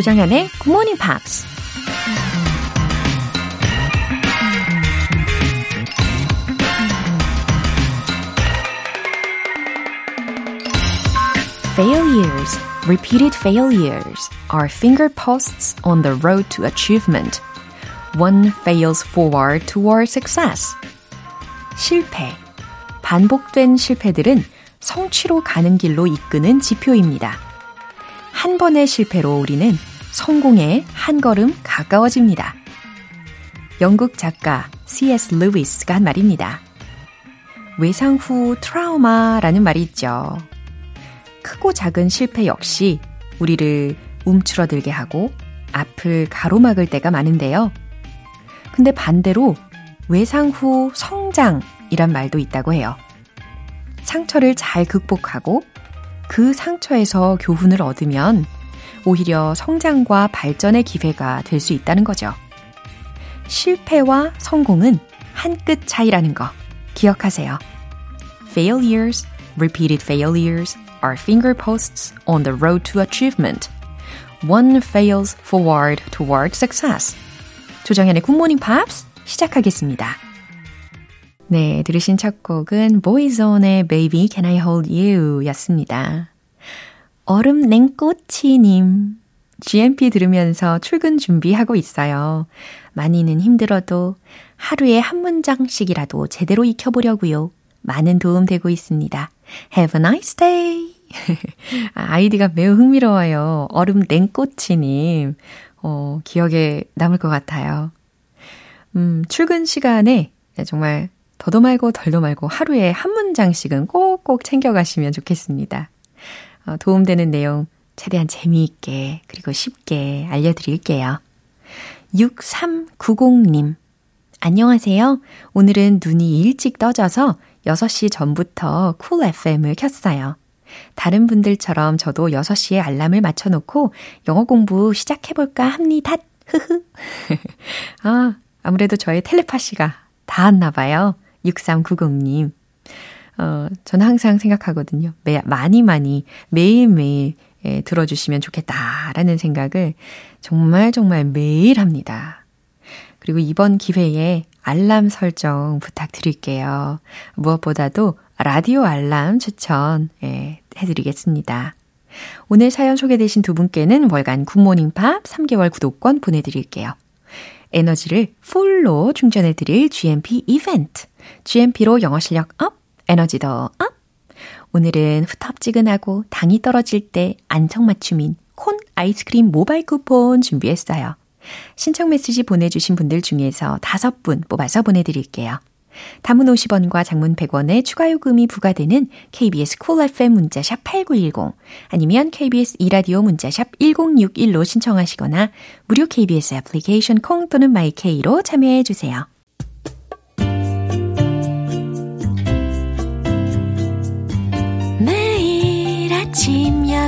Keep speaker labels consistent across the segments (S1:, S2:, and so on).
S1: 조정현의 Good Morning Pops. Failures, repeated failures, are fingerposts on the road to achievement. One fails forward toward success. 실패. 반복된 실패들은 성취로 가는 길로 이끄는 지표입니다. 한 번의 실패로 우리는 성공에 한 걸음 가까워집니다. 영국 작가 C.S. 루이스가 한 말입니다. 외상 후 트라우마라는 말이 있죠. 크고 작은 실패 역시 우리를 움츠러들게 하고 앞을 가로막을 때가 많은데요. 근데 반대로 외상 후 성장이란 말도 있다고 해요. 상처를 잘 극복하고 그 상처에서 교훈을 얻으면 오히려 성장과 발전의 기회가 될 수 있다는 거죠. 실패와 성공은 한 끗 차이라는 거 기억하세요. Failures, repeated failures are fingerposts on the road to achievement. One fails forward toward success. 조정현의 굿모닝 팝스 시작하겠습니다. 네, 들으신 첫 곡은 보이존의 Baby Can I Hold You 였습니다. 얼음 냉꽃이님. GMP 들으면서 출근 준비하고 있어요. 많이는 힘들어도 하루에 한 문장씩이라도 제대로 익혀보려고요. 많은 도움 되고 있습니다. Have a nice day. 아이디가 매우 흥미로워요. 얼음 냉꽃이님. 어, 기억에 남을 것 같아요. 음, 출근 시간에 정말 더도 말고 덜도 말고 하루에 한 문장씩은 꼭꼭 챙겨가시면 좋겠습니다. 어, 도움되는 내용 최대한 재미있게 그리고 쉽게 알려드릴게요. 6390님. 안녕하세요. 오늘은 눈이 일찍 떠져서 6시 전부터 쿨 FM을 켰어요. 다른 분들처럼 저도 6시에 알람을 맞춰놓고 영어 공부 시작해볼까 합니다. 흐흐. 아, 아무래도 저의 텔레파시가 닿았나 봐요. 6390님. 어, 저는 항상 생각하거든요. 매, 많이 많이 매일매일 예, 들어주시면 좋겠다라는 생각을 정말 정말 매일 합니다. 그리고 이번 기회에 알람 설정 부탁드릴게요. 무엇보다도 라디오 알람 추천 예, 해드리겠습니다. 오늘 사연 소개되신 두 분께는 월간 굿모닝 팝스 3개월 구독권 보내드릴게요. 에너지를 full로 충전해드릴 GMP 이벤트. GMP로 영어 실력 up, 에너지 더 up. 오늘은 후텁지근하고 당이 떨어질 때 안성맞춤인 콘 아이스크림 모바일 쿠폰 준비했어요. 신청 메시지 보내주신 분들 중에서 다섯 분 뽑아서 보내드릴게요. 단문 50원과 장문 100원의 추가 요금이 부과되는 KBS Cool FM 문자샵 8910 아니면 KBS 2라디오 문자샵 1061로 신청하시거나 무료 KBS 애플리케이션 콩 또는 마이케이로 참여해 주세요.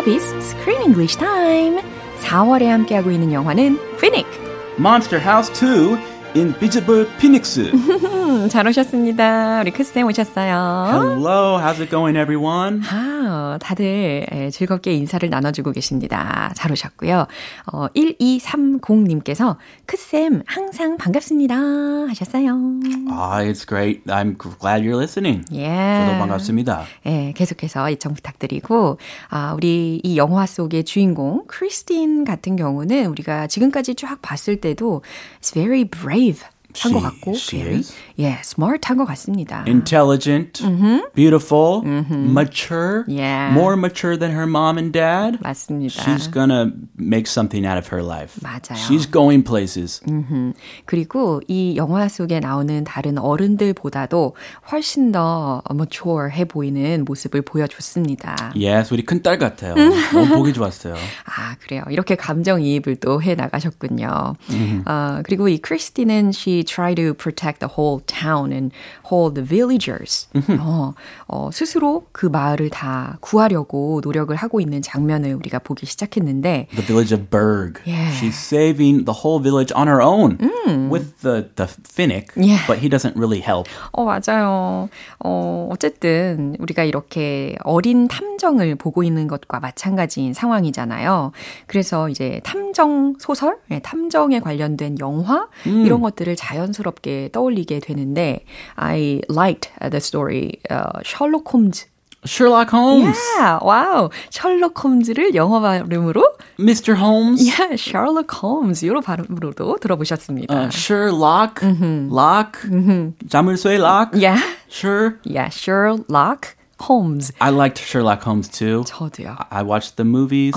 S1: 서비스 Screen English Time 4월에 함께하고 있는 영화는 Phoenix
S2: Monster House 2 Invisible Phoenix.
S1: 잘 오셨습니다. 우리 크쌤 오셨어요.
S2: Hello, how's it going, everyone?
S1: 아, 다들 즐겁게 인사를 나눠주고 계십니다. 잘 오셨고요. 어, 1230님께서 크쌤 항상 반갑습니다 하셨어요.
S2: Ah, it's great. I'm glad you're listening.
S1: Yeah.
S2: 저도 반갑습니다.
S1: 예, 계속해서 이청 부탁드리고, 아, 우리 이 영화 속의 주인공, 크리스틴 같은 경우는 우리가 지금까지 쫙 봤을 때도 it's very brave. 한것
S2: She-
S1: 같고,
S2: is.
S1: 예, smart한 것 같습니다.
S2: Intelligent, beautiful, mature,
S1: Yeah.
S2: more mature than her mom and dad.
S1: 맞습니다.
S2: She's gonna make something out of her life.
S1: 맞아요.
S2: She's going places.
S1: 그리고 이 영화 속에 나오는 다른 어른들보다도 훨씬 더 mature해 보이는 모습을 보여줬습니다.
S2: Yes, 우리 큰딸 같아요. 너무 보기 좋았어요.
S1: 아, 그래요. 이렇게 감정이입을 또 해 나가셨군요. 어, 그리고 이 크리스티는 she tried to protect the whole town and whole the villagers. 어, 어, 스스로 그 마을을 다 구하려고 노력을 하고 있는 장면을 우리가 보기 시작했는데
S2: The village of Berg.
S1: Yeah.
S2: She's saving the whole village on her own with the, the Finnick,
S1: Yeah.
S2: but he doesn't really help.
S1: 어, 맞아요. 어, 어쨌든 우리가 이렇게 어린 탐정을 보고 있는 것과 마찬가지인 상황이잖아요. 그래서 이제 탐정 소설, 예, 탐정에 관련된 영화 이런 것들을 자연스럽게 떠올리게 되는데 I liked the story uh, 셜록 홈즈.
S2: Sherlock Holmes.
S1: Yeah, 와우. 셜록 홈즈를 영어 발음으로
S2: Mr. Holmes.
S1: yeah, 셜록 홈즈 이런 발음으로도 들어보셨습니다.
S2: Uh, Sherlock. Lock. 자물쇠 lock.
S1: yeah.
S2: Sure.
S1: Yeah, Sherlock Holmes.
S2: I liked Sherlock Holmes too.
S1: 저도요.
S2: I watched the movies.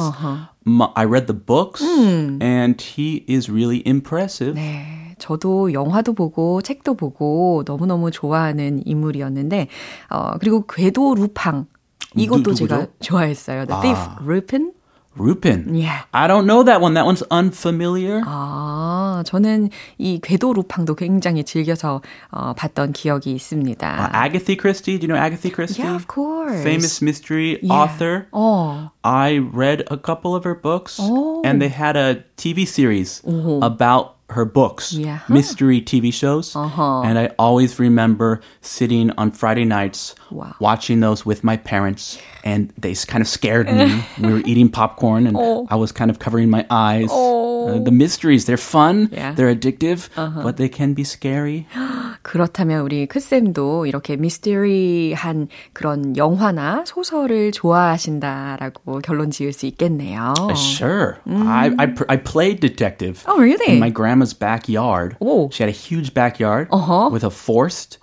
S2: M- I read the books, and he is really impressive.
S1: 네, 저도 영화도 보고 책도 보고 너무너무 좋아하는 인물이었는데 어 그리고 궤도 루팡 이것도
S2: 누-
S1: 제가? 좋아했어요. The Thief, Lupin.
S2: Rupin.
S1: Yeah.
S2: I don't know that one. That one's unfamiliar.
S1: 아, 저는 이 궤도 루팡도 굉장히 즐겨서 어, 봤던 기억이 있습니다.
S2: Uh, Agatha Christie. Do you know Agatha Christie?
S1: yeah, of course.
S2: Famous mystery
S1: Yeah.
S2: author.
S1: 어,
S2: I read a couple of her books,
S1: Oh.
S2: and they had a TV series about her books,
S1: Yeah.
S2: mystery TV shows.
S1: Uh-huh.
S2: And I always remember sitting on Friday nights
S1: Wow.
S2: watching those with my parents, and they kind of scared me. we were eating popcorn, and
S1: Oh.
S2: I was kind of covering my eyes.
S1: Oh.
S2: Uh, the mysteries, they're fun,
S1: Yeah. Uh-huh.
S2: they're addictive, but they can be scary.
S1: 그렇다면 우리 크쌤도 이렇게 미스테리한 그런 영화나 소설을 좋아하신다라고 결론 지을 수 있겠네요.
S2: Sure. I, I, pr- I played detective.
S1: Oh, really?
S2: In my grandma's backyard.
S1: Oh.
S2: She had a huge backyard
S1: Uh-huh.
S2: with a forest.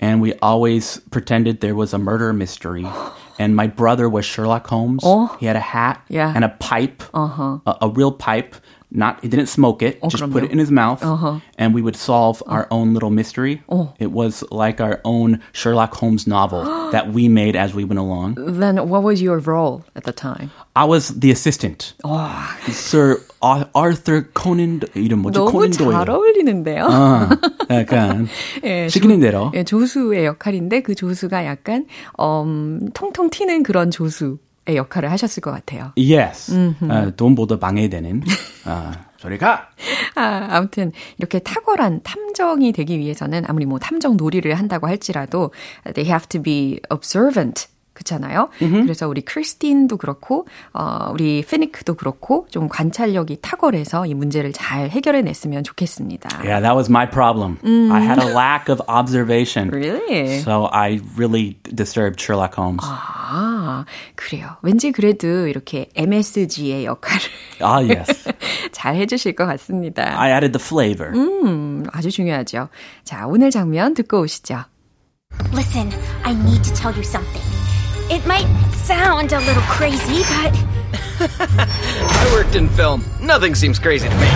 S2: And we always pretended there was a murder mystery. And my brother was Sherlock Holmes.
S1: Oh.
S2: He had a hat
S1: Yeah.
S2: and a pipe, uh-huh. a, a real pipe. Not, he didn't smoke it, just put
S1: 그럼요.
S2: it in his mouth. And we would solve our own little mystery. It was like our own Sherlock Holmes novel that we made as we went along.
S1: Then what was your role at the time?
S2: I was the assistant. Sir Ar- Arthur Conan 이름 뭐지?
S1: 너무
S2: 코난
S1: 잘
S2: 도일.
S1: 어울리는데요.
S2: 아, 약간
S1: 예,
S2: 시키는 대로.
S1: 예, 조수의 역할인데 그 조수가 약간 음, 통통 튀는 그런 조수의 역할을 하셨을 것 같아요.
S2: Yes. 아, 돈보다 방해되는. 아, 저리 가.
S1: 아, 아무튼 이렇게 탁월한 탐정이 되기 위해서는 아무리 뭐 탐정 놀이를 한다고 할지라도 they have to be observant. 그렇잖아요. 그래서 우리 크리스틴도 그렇고 어, 우리 피니크도 그렇고 좀 관찰력이 탁월해서 이 문제를 잘 해결해 냈으면 좋겠습니다.
S2: Yeah, that was my problem. I had a lack of observation.
S1: Really?
S2: So I really disturbed Sherlock Holmes.
S1: 아, 그래요. 왠지 그래도 이렇게 MSG의 역할을
S2: Ah, yes.
S1: 잘 해주실 것 같습니다.
S2: I added the flavor.
S1: 음, 아주 중요하죠. 자, 오늘 장면 듣고 오시죠.
S3: Listen, I need to tell you something. It might sound a little crazy, but
S4: I worked in film. Nothing seems crazy to me.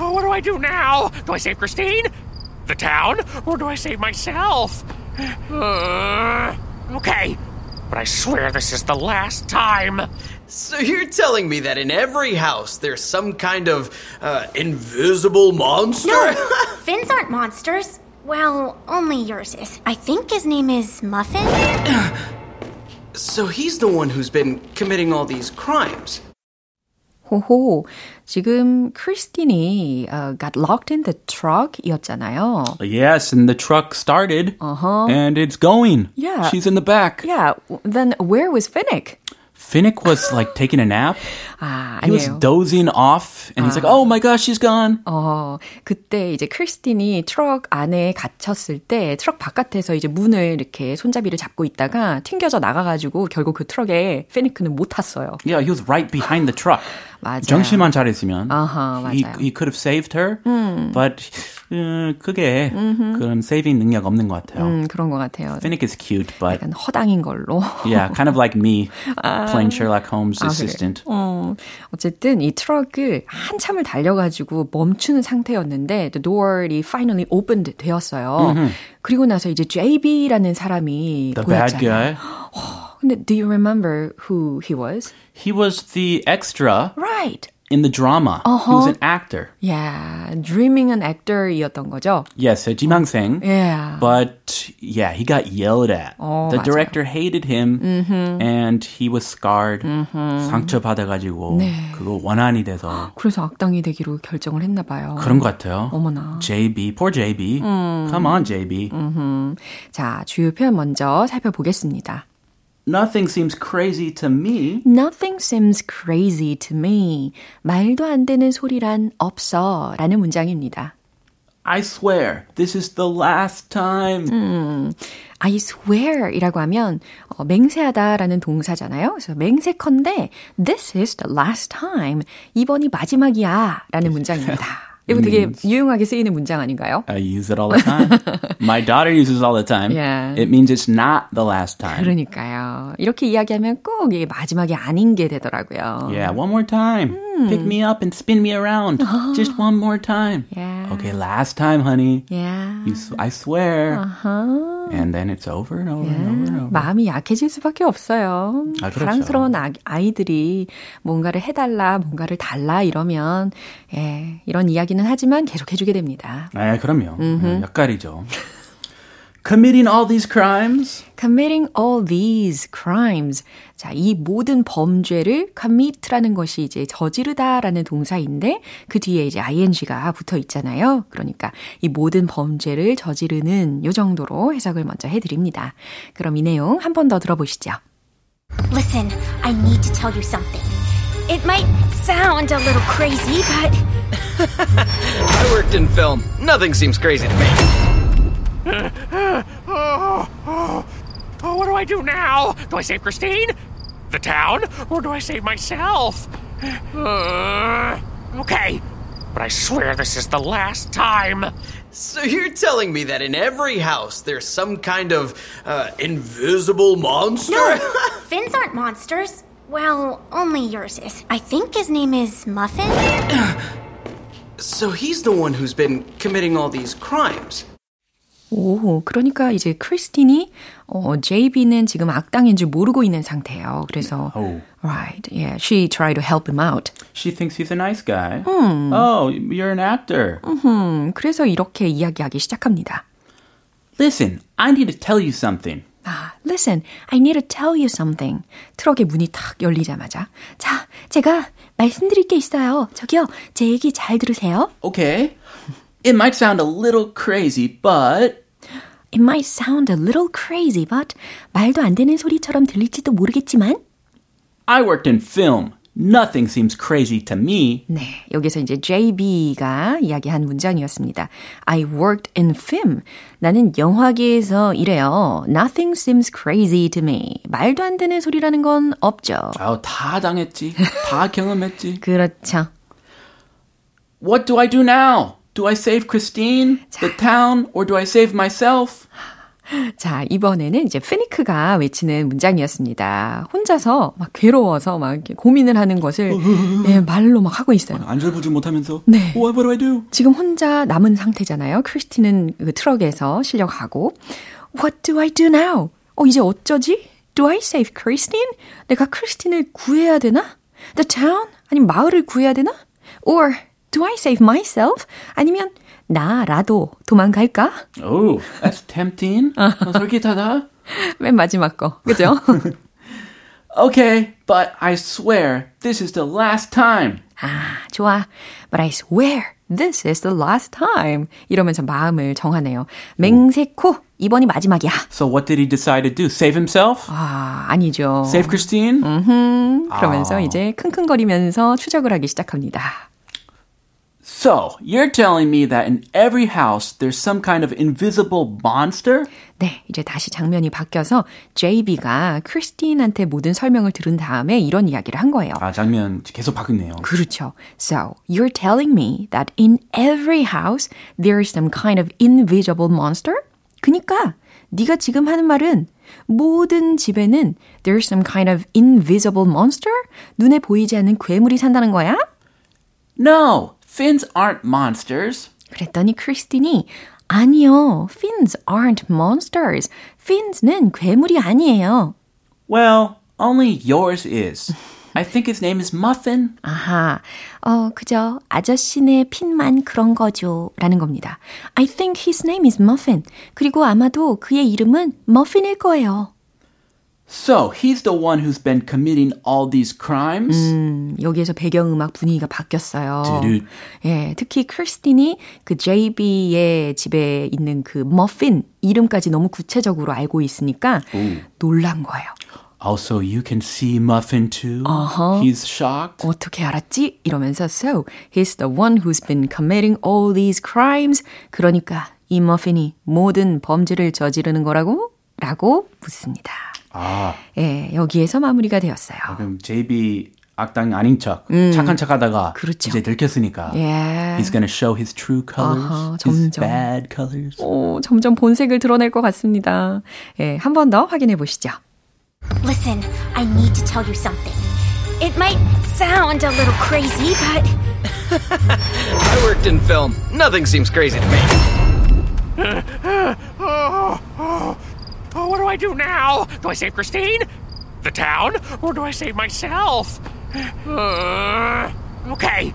S5: Oh, what do I do now? Do I save Christine? The town? Or do I save myself? Uh, okay, but I swear this is the last time.
S4: So you're telling me that in every house there's some kind of uh, invisible monster?
S3: no, Finns aren't monsters. Well, only yours is. I think his name is Muffin.
S4: so he's the one who's been committing all these crimes.
S1: 호호, 지금 크리스틴이 uh, got locked in the truck이었잖아요.
S2: Yes, and the truck started. Uh-huh. And it's going.
S1: Yeah.
S2: She's in the back.
S1: Yeah, then where was Finnick?
S2: Finnick was like taking a nap.
S1: 아,
S2: He was
S1: 아니에요.
S2: dozing off, and he's like, "Oh my gosh, she's gone."
S1: 어, 그때 이제 크리스틴이 트럭 안에 갇혔을 때 트럭 바깥에서 이제 문을 이렇게 손잡이를 잡고 있다가 튕겨져 나가가지고 결국 그 트럭에 피니크는 못 탔어요.
S2: Yeah, he was right behind the truck.
S1: 맞아요.
S2: 정신만 잘했으면
S1: 아하,
S2: he,
S1: 맞아요.
S2: he could have saved her, but 음, 그게 그런 saving 능력 없는 것 같아요.
S1: 음, 그런 것 같아요.
S2: Finnick is cute, but
S1: 약간 허당인 걸로.
S2: yeah, kind of like me playing Sherlock Holmes'
S1: 아,
S2: assistant.
S1: 그래요? 어, 어쨌든 이 트럭을 한참을 달려가지고 멈추는 상태였는데 the door이 finally opened 되었어요. 그리고 나서 이제 JB라는 사람이
S2: The bad
S1: 보였잖아요.
S2: guy.
S1: 근데 do you remember who he was?
S2: He was the extra
S1: Right.
S2: in the drama. He was an actor.
S1: Yeah, dreaming an actor이었던 거죠.
S2: Yes, a 지망생.
S1: Yeah.
S2: But yeah, he got yelled at.
S1: 어,
S2: the
S1: 맞아요.
S2: director hated him, and he was scarred. 상처 받아 가지고 그거 원한이 돼서
S1: 그래서 악당이 되기로 결정을 했나 봐요.
S2: 그런 것 같아요.
S1: 어머나.
S2: JB, poor JB. Come on, JB.
S1: 자, 주요 표현 먼저 살펴보겠습니다.
S2: Nothing seems crazy to me.
S1: Nothing seems crazy to me. 말도 안 되는 소리란 없어. 라는 문장입니다.
S2: I swear, this is the last time.
S1: I swear 이라고 하면 어, 맹세하다라는 동사잖아요. 그래서 맹세컨대 this is the last time. 이번이 마지막이야 라는 문장입니다. 이거 되게 유용하게 쓰이는 문장 아닌가요?
S2: I use it all the time. My daughter uses it all the time.
S1: Yeah.
S2: It means it's not the last time.
S1: 그러니까요. 이렇게 이야기하면 꼭 이게 마지막이 아닌 게 되더라고요.
S2: Yeah, one more time. Pick me up and spin me around. Just one more time.
S1: Yeah.
S2: Okay, last time, honey.
S1: Yeah.
S2: You, I swear. And then it's over and over and over and over.
S1: 마음이 약해질 수밖에 없어요.
S2: 아, 그렇죠.
S1: 사랑스러운 아, 아이들이 뭔가를 해달라, 뭔가를 달라 이러면 예, 이런 이야기는 하지만 계속 해주게 됩니다.
S2: 아, 그럼요. 네, 역갈이죠. Committing all these crimes.
S1: Committing all these crimes. 자, 이 모든 범죄를 commit라는 것이 이제 저지르다라는 동사인데 그 뒤에 이제 ing가 붙어 있잖아요. 그러니까 이 모든 범죄를 저지르는 요 정도로 해석을 먼저 해 드립니다. 그럼 이 내용 한 번 더 들어보시죠.
S3: Listen, I need to tell you something. It might sound a little crazy, but
S4: I worked in film. Nothing seems crazy to me.
S5: Oh, oh, oh, what do I do now? Do I save Christine? The town? Or do I save myself? Uh, okay, but I swear this is the last time.
S4: So you're telling me that in every house there's some kind of uh, invisible monster?
S3: No, Finns aren't monsters. Well, only yours is. I think his name is Muffin.
S4: so he's the one who's been committing all these crimes.
S1: 오, 그러니까 이제 크리스틴이 어, JB는 지금 악당인 줄 모르고 있는 상태예요. 그래서
S2: Oh.
S1: right, yeah, she tried to help him out.
S2: She thinks he's a nice guy. Oh, you're an actor.
S1: 음, 그래서 이렇게 이야기하기 시작합니다.
S2: Listen, I need to tell you something.
S1: 아, listen, I need to tell you something. 트럭의 문이 탁 열리자마자. 자, 제가 말씀드릴 게 있어요. 저기요, 제 얘기 잘 들으세요.
S2: Okay. It might sound a little crazy, but
S1: It might sound a little crazy, but 말도 안 되는 소리처럼 들릴지도 모르겠지만
S2: I worked in film. Nothing seems crazy to me.
S1: 네, 여기서 이제 JB가 이야기한 문장이었습니다. I worked in film. 나는 영화계에서 일해요. Nothing seems crazy to me. 말도 안 되는 소리라는 건 없죠.
S2: 아우, 다 당했지. 다 경험했지.
S1: 그렇죠.
S2: What do I do now? Do I save Christine, the town, or do I save myself?
S1: 자, 이번에는 이제 피니크가 외치는 문장이었습니다. 혼자서 막 괴로워서 막 이렇게 고민을 하는 것을 예, 말로 막 하고 있어요.
S2: 안절부절 못하면서
S1: 네.
S2: What, what do I do?
S1: 지금 혼자 남은 상태잖아요. 크리스티는 그 트럭에서 실려가고 What do I do now? 어, 이제 어쩌지? Do I save Christine? 내가 크리스틴을 구해야 되나? The town? 아니면 마을을 구해야 되나? Or do I save myself? 아니면 나라도 도망갈까?
S2: Oh, that's tempting. 어, 솔깃하다.
S1: 맨 마지막 거. 그죠?
S2: Okay, but I swear this is the last time.
S1: 아, 좋아. But I swear this is the last time. 이러면서 마음을 정하네요. 맹세코 이번이 마지막이야.
S2: So what did he decide to do? Save himself?
S1: 아, 아니죠.
S2: Save Christine?
S1: 그러면서 이제 킁킁거리면서 추적을 하기 시작합니다.
S2: So, you're telling me that in every house there's some kind of invisible monster?
S1: 네, 이제 다시 장면이 바뀌어서 JB가 크리스틴한테 모든 설명을 들은 다음에 이런 이야기를 한 거예요.
S2: 아, 장면 계속 바뀌네요.
S1: 그렇죠. So, you're telling me that in every house there's some kind of invisible monster? 그니까 네가 지금 하는 말은 모든 집에는 there's some kind of invisible monster? 눈에 보이지 않는 괴물이 산다는 거야?
S2: No, fins aren't monsters.
S1: 그랬더니 크리스틴이 아니요, fins aren't monsters. fins는 괴물이 아니에요.
S2: Well, only yours is. I think his name is Muffin.
S1: 아하, 어, 그저 아저씨네 핀만 그런 거죠. 라는 겁니다. I think his name is Muffin. 그리고 아마도 그의 이름은 머핀일 거예요.
S2: So, he's the one who's been committing all these crimes?
S1: 음, 여기에서 배경 음악 분위기가 바뀌었어요.
S2: 두루.
S1: 예, 특히 크리스틴이 그 JB의 집에 있는 그 머핀 이름까지 너무 구체적으로 알고 있으니까 놀란 거예요.
S2: Also, you can see Muffin too?
S1: Uh-huh.
S2: He's shocked.
S1: 어떻게 알았지? 이러면서 so he's the one who's been committing all these crimes. 그러니까 이 머핀이 모든 범죄를 저지르는 거라고? 라고 묻습니다.
S2: 아,
S1: 예, 여기에서 마무리가 되었어요.
S2: 그럼 JB 악당 아닌 척, 착한 척 하다가
S1: 그렇죠.
S2: 이제 들켰으니까
S1: 예.
S2: he's gonna show his true colors,
S1: 아하,
S2: his
S1: 점점.
S2: bad colors.
S1: 오, 점점 본색을 드러낼 것 같습니다. 예, 한 번 더 확인해 보시죠.
S3: Listen, I need to tell you something. It might sound a little crazy, but
S4: I worked in film. Nothing seems crazy to me.
S5: Oh, what do I do now? Do I save Christine? The town? Or do I save myself? Uh, okay,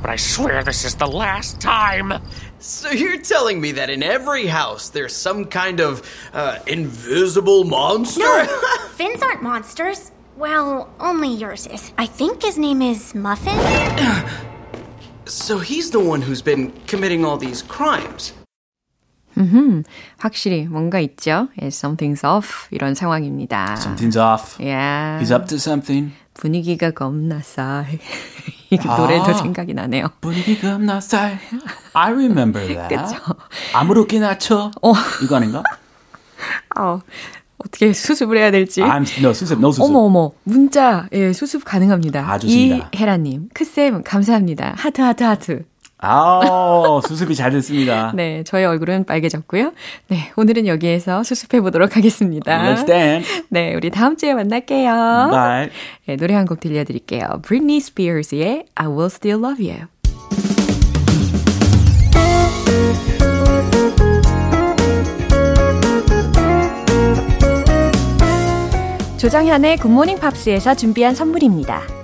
S5: but I swear this is the last time.
S4: So you're telling me that in every house there's some kind of uh, invisible monster?
S3: No, fins aren't monsters. Well, only yours is. I think his name is Muffin.
S4: so he's the one who's been committing all these crimes.
S1: 확실히 뭔가 있죠? 예, something's off 이런 상황입니다.
S2: Something's off.
S1: 야,
S2: He's up to something.
S1: 분위기가 겁나 싸이. 이 노래도
S2: 아.
S1: 생각이 나네요.
S2: 분위기가 없나살. I remember that.
S1: 그쵸.
S2: 아무렇게나 쳐. 이거 아닌가?
S1: 어, 어떻게 수습을 해야 될지.
S2: I'm no 수습, no 수습.
S1: 어머 어머 문자 예 수습 가능합니다.
S2: 아, 좋습니다.
S1: 이혜라님 크쌤 감사합니다. 하트 하트 하트.
S2: 아, 수습이 잘 됐습니다.
S1: 네 저의 얼굴은 빨개졌고요. 네 오늘은 여기에서 수습해 보도록 하겠습니다.
S2: Let's dance.
S1: 네 우리 다음 주에 만날게요.
S2: Bye.
S1: 네, 노래 한 곡 들려드릴게요. Britney Spears의 I Will Still Love You. 조정현의 굿모닝 팝스에서 준비한 선물입니다.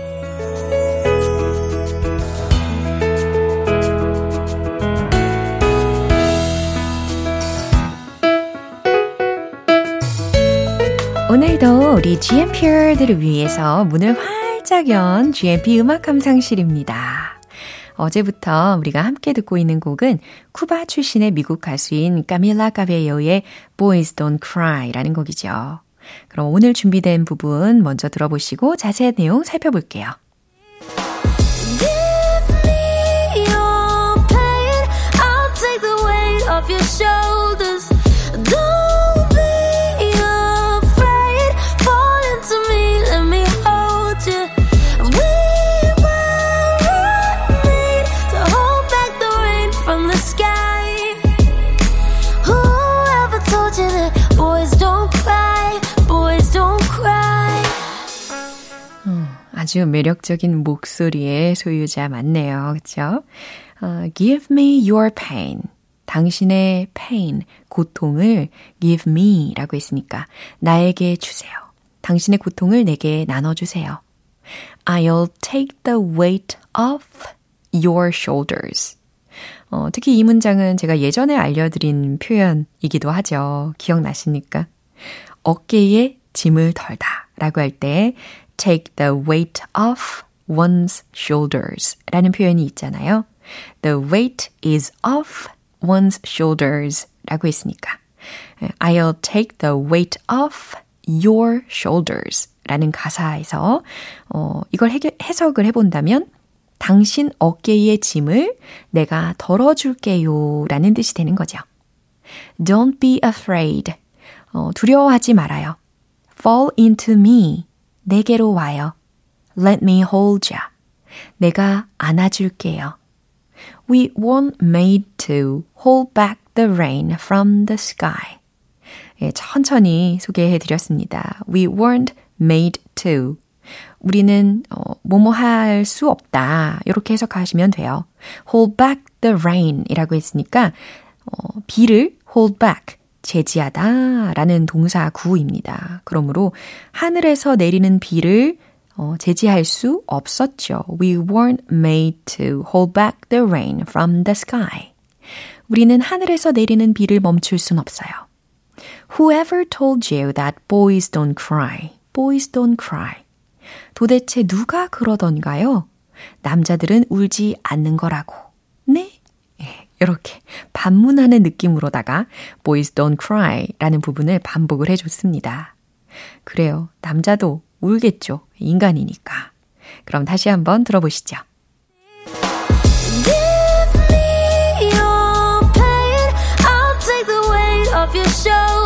S1: 오늘도 우리 GMPer들을 위해서 문을 활짝 연 GMP 음악 감상실입니다. 어제부터 우리가 함께 듣고 있는 곡은 쿠바 출신의 미국 가수인 까밀라 까베요의 Boys Don't Cry라는 곡이죠. 그럼 오늘 준비된 부분 먼저 들어보시고 자세한 내용 살펴볼게요.
S6: Give me your pain. I'll take the weight off your shoulders.
S1: 아주 매력적인 목소리의 소유자 맞네요. 그쵸? 어, give me your pain. 당신의 pain, 고통을 give me 라고 했으니까 나에게 주세요. 당신의 고통을 내게 나눠주세요. I'll take the weight off your shoulders. 어, 특히 이 문장은 제가 예전에 알려드린 표현이기도 하죠. 기억나십니까? 어깨에 짐을 덜다 라고 할 때 take the weight off one's shoulders 라는 표현이 있잖아요. The weight is off one's shoulders 라고 했으니까 I'll take the weight off your shoulders 라는 가사에서 어, 이걸 해석을 해본다면 당신 어깨의 짐을 내가 덜어줄게요 라는 뜻이 되는 거죠. Don't be afraid. 어, 두려워하지 말아요. Fall into me. 내게로 와요. Let me hold ya. 내가 안아줄게요. We weren't made to hold back the rain from the sky. 예, 천천히 소개해 드렸습니다. We weren't made to. 우리는 어, 뭐뭐 할 수 없다. 이렇게 해석하시면 돼요. hold back the rain 이라고 했으니까 어, 비를 hold back 제지하다 라는 동사 구입니다. 그러므로 하늘에서 내리는 비를 어, 제지할 수 없었죠. We weren't made to hold back the rain from the sky. 우리는 하늘에서 내리는 비를 멈출 순 없어요. Whoever told you that boys don't cry? Boys don't cry. 도대체 누가 그러던가요? 남자들은 울지 않는 거라고. 네? 이렇게 반문하는 느낌으로다가 boys don't cry 라는 부분을 반복을 해줬습니다. 그래요. 남자도 울겠죠. 인간이니까. 그럼 다시 한번 들어보시죠.
S6: Give me your pain. I'll take the weight off your shoulders.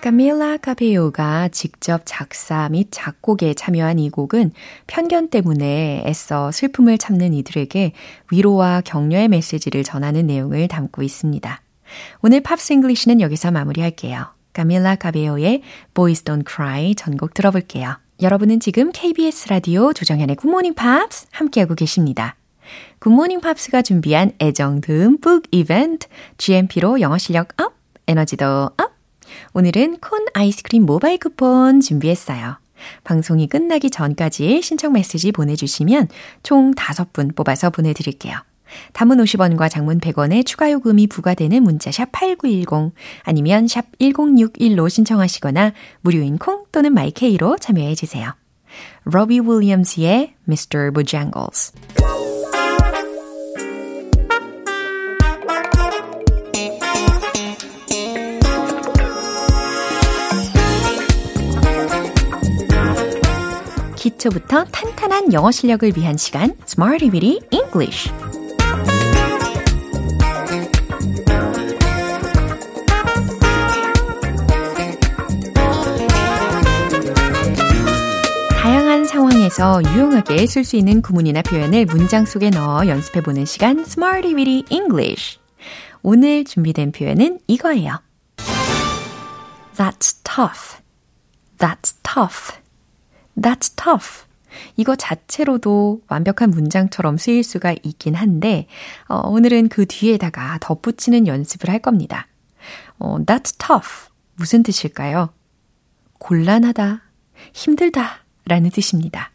S1: 카밀라 카베요가 직접 작사 및 작곡에 참여한 이 곡은 편견 때문에 애써 슬픔을 참는 이들에게 위로와 격려의 메시지를 전하는 내용을 담고 있습니다. 오늘 Pops English는 여기서 마무리할게요. 카밀라 카베요의 Boys Don't Cry 전곡 들어볼게요. 여러분은 지금 KBS 라디오 조정현의 굿모닝 팝스 함께하고 계십니다. 굿모닝 팝스가 준비한 애정 듬뿍 이벤트 GMP로 영어 실력 up, 에너지도 up 오늘은 콘 아이스크림 모바일 쿠폰 준비했어요. 방송이 끝나기 전까지 신청 메시지 보내주시면 총 5분 뽑아서 보내드릴게요. 단문 50원과 장문 100원의 추가 요금이 부과되는 문자 샵 8910 아니면 샵 1061로 신청하시거나 무료인 콩 또는 마이케이로 참여해 주세요. 로비 윌리엄스의 Mr. Bojangles 기초부터 탄탄한 영어 실력을 위한 시간 Smarty Weedy English 다양한 상황에서 유용하게 쓸 수 있는 구문이나 표현을 문장 속에 넣어 연습해보는 시간 Smarty Weedy English 오늘 준비된 표현은 이거예요. That's tough. That's tough. That's tough. 이거 자체로도 완벽한 문장처럼 쓰일 수가 있긴 한데, 어, 오늘은 그 뒤에다가 덧붙이는 연습을 할 겁니다. 어, that's tough. 무슨 뜻일까요? 곤란하다, 힘들다 라는 뜻입니다.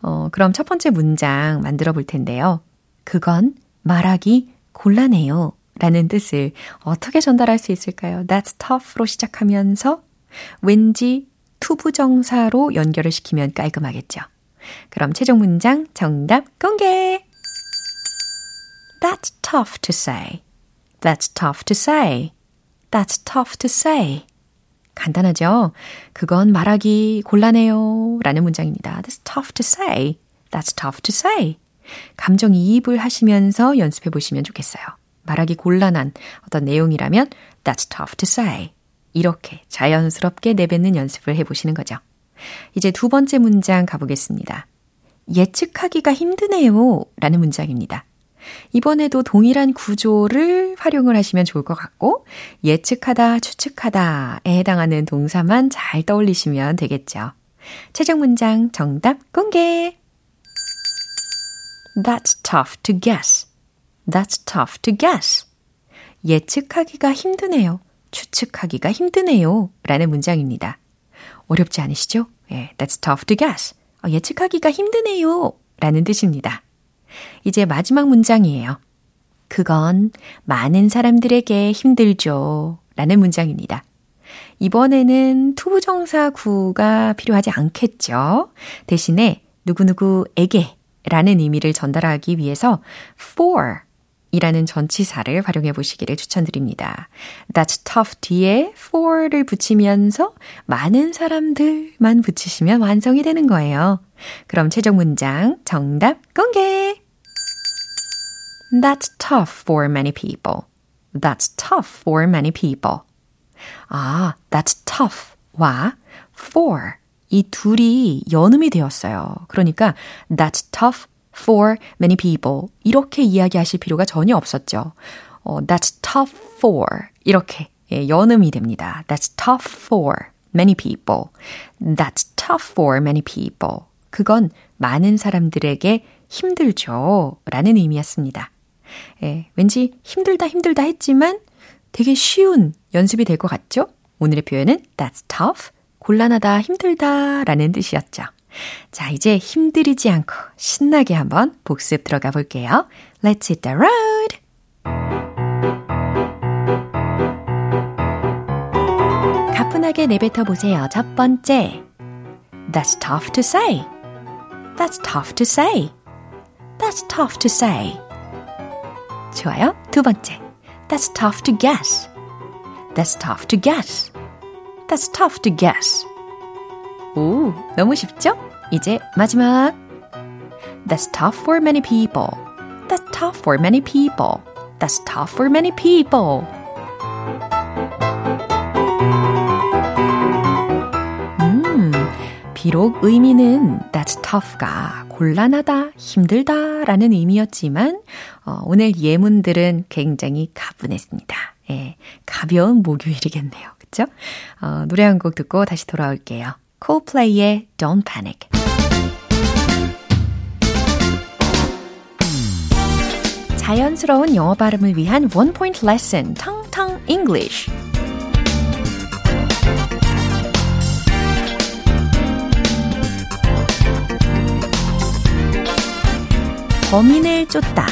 S1: 어, 그럼 첫 번째 문장 만들어 볼 텐데요. 그건 말하기 곤란해요. 라는 뜻을 어떻게 전달할 수 있을까요? That's tough로 시작하면서 왠지 to부정사로 연결을 시키면 깔끔하겠죠. 그럼 최종 문장 정답 공개! That's tough to say. That's tough to say. That's tough to say. 간단하죠? 그건 말하기 곤란해요. 라는 문장입니다. That's tough to say. That's tough to say. 감정이입을 하시면서 연습해 보시면 좋겠어요. 말하기 곤란한 어떤 내용이라면 That's tough to say. 이렇게 자연스럽게 내뱉는 연습을 해보시는 거죠. 이제 두 번째 문장 가보겠습니다. 예측하기가 힘드네요. 라는 문장입니다. 이번에도 동일한 구조를 활용을 하시면 좋을 것 같고, 예측하다, 추측하다에 해당하는 동사만 잘 떠올리시면 되겠죠. 최종 문장 정답 공개! That's tough to guess. That's tough to guess. 예측하기가 힘드네요. 추측하기가 힘드네요. 라는 문장입니다. 어렵지 않으시죠? 예, that's tough to guess. 어, 예측하기가 힘드네요. 라는 뜻입니다. 이제 마지막 문장이에요. 그건 많은 사람들에게 힘들죠. 라는 문장입니다. 이번에는 to부정사 구가 필요하지 않겠죠. 대신에 누구누구에게 라는 의미를 전달하기 위해서 for 이라는 전치사를 활용해 보시기를 추천드립니다. That's tough 뒤에 for를 붙이면서 많은 사람들만 붙이시면 완성이 되는 거예요. 그럼 최종 문장 정답 공개! That's tough for many people. That's tough for many people. 아, that's tough와 for 이 둘이 연음이 되었어요. 그러니까 that's tough for many people 이렇게 이야기하실 필요가 전혀 없었죠. 어, that's tough for 이렇게 예, 연음이 됩니다. That's tough for many people. That's tough for many people. 그건 많은 사람들에게 힘들죠. 라는 의미였습니다. 예, 왠지 힘들다 힘들다 했지만 되게 쉬운 연습이 될 것 같죠? 오늘의 표현은 that's tough, 곤란하다, 힘들다 라는 뜻이었죠. 자, 이제 힘들이지 않고 신나게 한번 복습 들어가 볼게요. Let's hit the road! 가뿐하게 내뱉어 보세요. 첫 번째. That's tough to say. That's tough to say. That's tough to say. 좋아요. 두 번째. That's tough to guess. That's tough to guess. That's tough to guess. 오, 너무 쉽죠? 이제 마지막. That's tough for many people. That's tough for many people. That's tough for many people. 음, 비록 의미는 that's tough가 곤란하다, 힘들다 라는 의미였지만, 어, 오늘 예문들은 굉장히 가분했습니다. 예, 가벼운 목요일이겠네요. 그쵸? 어, 노래 한 곡 듣고 다시 돌아올게요. Coldplay의 Don't Panic. 자연스러운 영어 발음을 위한 원 포인트 레슨, 텅텅 English. 범인을 쫓다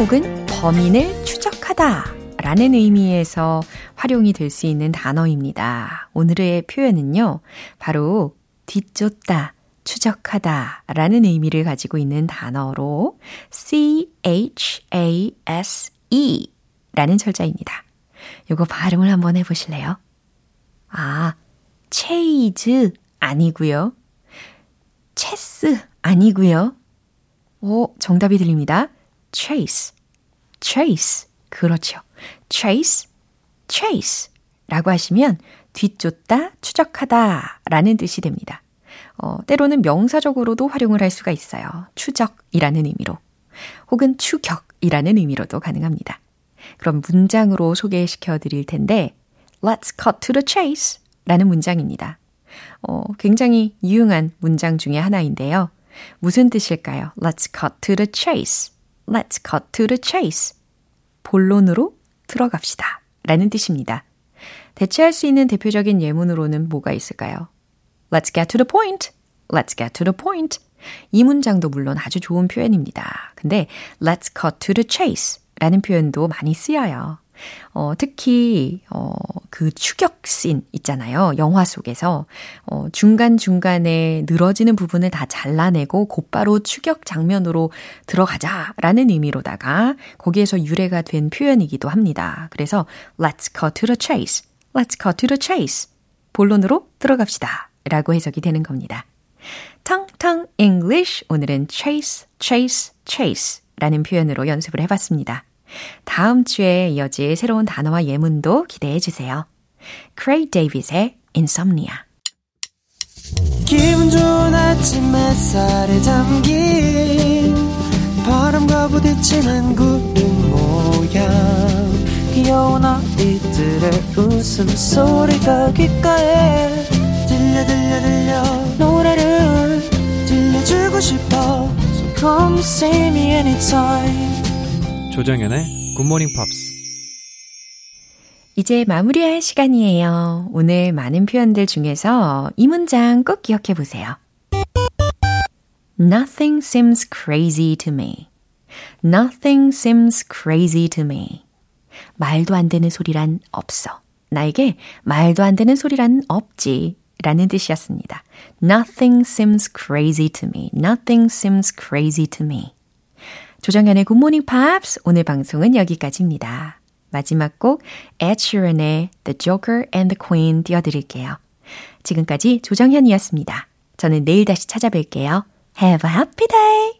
S1: 혹은 범인을 추적하다 라는 의미에서 활용이 될 수 있는 단어입니다. 오늘의 표현은요, 바로 뒤쫓다, 추적하다 라는 의미를 가지고 있는 단어로 C-H-A-S-E 라는 철자입니다. 요거 발음을 한번 해보실래요? 아, 체이즈 아니고요. 체스 아니고요. 오, 정답이 들립니다. chase, chase. 그렇죠. Chase, chase 라고 하시면 뒤쫓다, 추적하다 라는 뜻이 됩니다. 어, 때로는 명사적으로도 활용을 할 수가 있어요. 추적이라는 의미로. 혹은 추격이라는 의미로도 가능합니다. 그럼 문장으로 소개시켜 드릴 텐데, Let's cut to the chase 라는 문장입니다. 어, 굉장히 유용한 문장 중에 하나인데요. 무슨 뜻일까요? Let's cut to the chase. Let's cut to the chase. 본론으로 들어갑시다. 라는 뜻입니다. 대체할 수 있는 대표적인 예문으로는 뭐가 있을까요? Let's get to the point. Let's get to the point. 이 문장도 물론 아주 좋은 표현입니다. 근데 let's cut to the chase 라는 표현도 많이 쓰여요. 어, 특히, 어, 그 추격씬 있잖아요. 영화 속에서. 어, 중간중간에 늘어지는 부분을 다 잘라내고 곧바로 추격 장면으로 들어가자 라는 의미로다가 거기에서 유래가 된 표현이기도 합니다. 그래서 let's cut to the chase. let's cut to the chase. 본론으로 들어갑시다. 라고 해석이 되는 겁니다. 텅텅 English. 오늘은 chase, chase, chase 라는 표현으로 연습을 해봤습니다. 다음 주에 이어질 새로운 단어와 예문도 기대해 주세요. Craig David의 Insomnia.
S7: 기분 좋은 아침 햇살에 담긴 바람과 부딪히는 구름 모양 귀여운 아이들의 웃음소리가 귓가에 들려 들려 들려 노래를 싶어 So come see me anytime
S8: 조정연의 굿모닝 팝스
S1: 이제 마무리할 시간이에요. 오늘 많은 표현들 중에서 이 문장 꼭 기억해 보세요. Nothing seems crazy to me. Nothing seems crazy to me. 말도 안 되는 소리란 없어. 나에게 말도 안 되는 소리란 없지. 라는 뜻이었습니다. Nothing seems crazy to me. Nothing seems crazy to me. 조정현의 Morning Pops 오늘 방송은 여기까지입니다. 마지막 곡 Sheeran의 The Joker and the Queen 띄워드릴게요. 지금까지 조정현이었습니다. 저는 내일 다시 찾아뵐게요. Have a happy day!